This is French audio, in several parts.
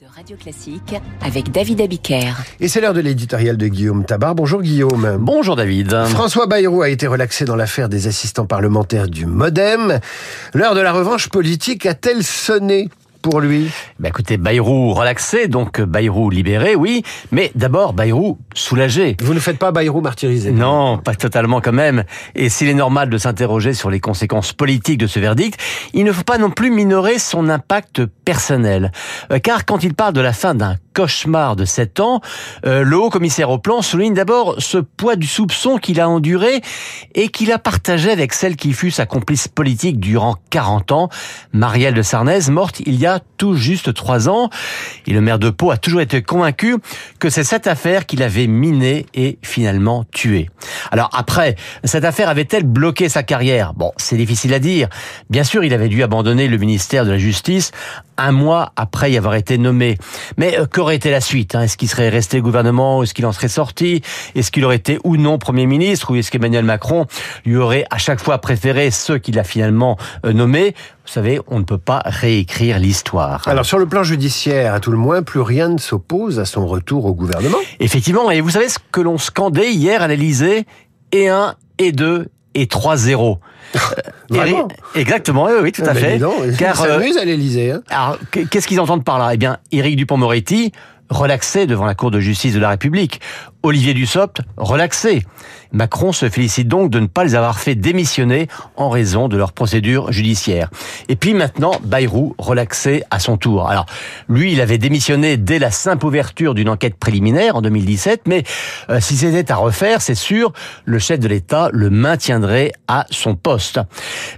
de Radio Classique avec David Abiker. Et c'est l'heure de l'éditorial de Guillaume Tabar. Bonjour Guillaume. Bonjour David. François Bayrou a été relaxé dans l'affaire des assistants parlementaires du Modem. L'heure de la revanche politique a-t-elle sonné? Pour lui bah Écoutez, Bayrou relaxé, donc Bayrou libéré, oui, mais d'abord Bayrou soulagé. Vous ne faites pas Bayrou martyrisé Non, pas totalement quand même. Et s'il est normal de s'interroger sur les conséquences politiques de ce verdict, il ne faut pas non plus minorer son impact personnel. Euh, car quand il parle de la fin d'un cauchemar de 7 ans, euh, le haut commissaire au plan souligne d'abord ce poids du soupçon qu'il a enduré et qu'il a partagé avec celle qui fut sa complice politique durant 40 ans, Marielle de Sarnez, morte il y a tout juste trois ans. Et le maire de Pau a toujours été convaincu que c'est cette affaire qu'il avait minée et finalement tuée. Alors après, cette affaire avait-elle bloqué sa carrière? Bon, c'est difficile à dire. Bien sûr, il avait dû abandonner le ministère de la Justice un mois après y avoir été nommé. Mais euh, qu'aurait été la suite hein? Est-ce qu'il serait resté gouvernement? Est-ce qu'il en serait sorti? Est-ce qu'il aurait été ou non Premier ministre? Ou est-ce qu'Emmanuel Macron lui aurait à chaque fois préféré ceux qu'il a finalement euh, nommés? Vous savez, on ne peut pas réécrire l'histoire. Alors sur le plan judiciaire, à tout le moins, plus rien ne s'oppose à son retour au gouvernement Effectivement, et vous savez ce que l'on scandait hier à l'Elysée Et un, et deux, et 3-0. Vraiment Exactement, oui, oui, tout à Ah, fait. donc, Car, euh, à l'Élysée. Hein. alors, qu'est-ce qu'ils entendent par là? Eh bien, Éric Dupont-Moretti, relaxé devant la Cour de justice de la République. Olivier Dussopt, relaxé. Macron se félicite donc de ne pas les avoir fait démissionner en raison de leur procédure judiciaire. Et puis maintenant, Bayrou, relaxé à son tour. Alors, lui, il avait démissionné dès la simple ouverture d'une enquête préliminaire en 2017, mais euh, si c'était à refaire, c'est sûr, le chef de l'État le maintiendrait à son poste.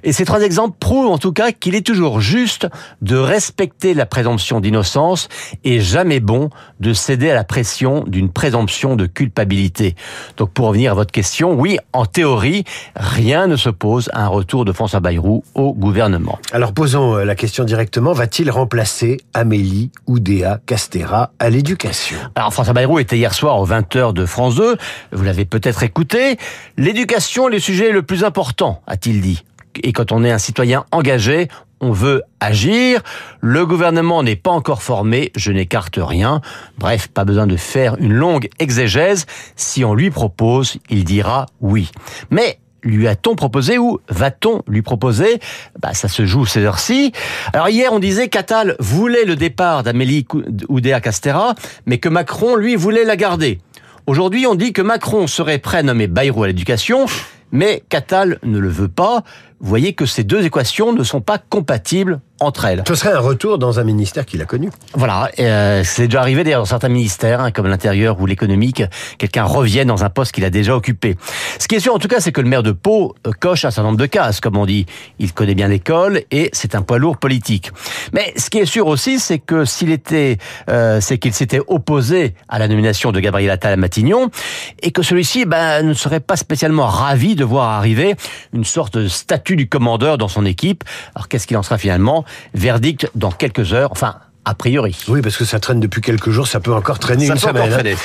Et ces trois exemples prouvent en tout cas qu'il est toujours juste de respecter la présomption d'innocence et jamais bon de céder à la pression d'une présomption de culpabilité. Donc pour revenir à votre question, oui, en théorie, rien ne s'oppose à un retour de François Bayrou au gouvernement. Alors posons euh, la question directement. Va-t-il remplacer Amélie Oudéa Castera à l'éducation? Alors François Bayrou était hier soir aux 20h de France 2, vous l'avez peut-être écouté. L'éducation est le sujet le plus important, a-t-il dit. Et quand on est un citoyen engagé, on veut agir. Le gouvernement n'est pas encore formé, je n'écarte rien. Bref, pas besoin de faire une longue exégèse. Si on lui propose, il dira oui. Mais lui a-t-on proposé ou va-t-on lui proposer? Bah, Ça se joue ces heures-ci. Alors hier, on disait qu'Attal voulait le départ d'Amélie Oudéa Castera, mais que Macron, lui, voulait la garder. Aujourd'hui, on dit que Macron serait prêt à nommer Bayrou à l'éducation, mais qu'Attal ne le veut pas. Vous voyez que ces deux équations ne sont pas compatibles entre elles. Ce serait un retour dans un ministère qu'il a connu. Voilà, euh, c'est déjà arrivé d'ailleurs dans certains ministères, hein, comme l'intérieur ou l'économique, quelqu'un revienne dans un poste qu'il a déjà occupé. Ce qui est sûr en tout cas, c'est que le maire de Pau euh, coche un certain nombre de cases, comme on dit. Il connaît bien l'école et c'est un poids lourd politique. Mais ce qui est sûr aussi, c'est que s'il était, euh, c'est qu'il s'était opposé à la nomination de Gabriel Attal à Matignon et que celui-ci ben, ne serait pas spécialement ravi de voir arriver une sorte de statut du commandeur dans son équipe. Alors qu'est-ce qu'il en sera finalement? Verdict dans quelques heures, enfin a priori. Oui, parce que ça traîne depuis quelques jours, ça peut encore traîner Ça une peut semaine. encore hein. traîner.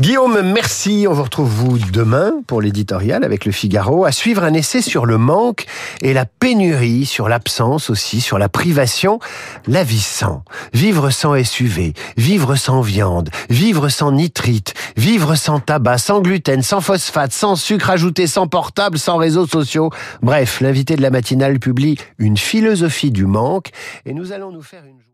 Guillaume, merci. On vous retrouve vous demain pour l'éditorial avec le Figaro. À suivre un essai sur le manque et la pénurie, sur l'absence aussi, sur la privation, la vie sans. Vivre sans SUV, vivre sans viande, vivre sans nitrite, vivre sans tabac, sans gluten, sans phosphate, sans sucre ajouté, sans portable, sans réseaux sociaux. Bref, l'invité de la matinale publie une philosophie du manque et nous allons nous faire une.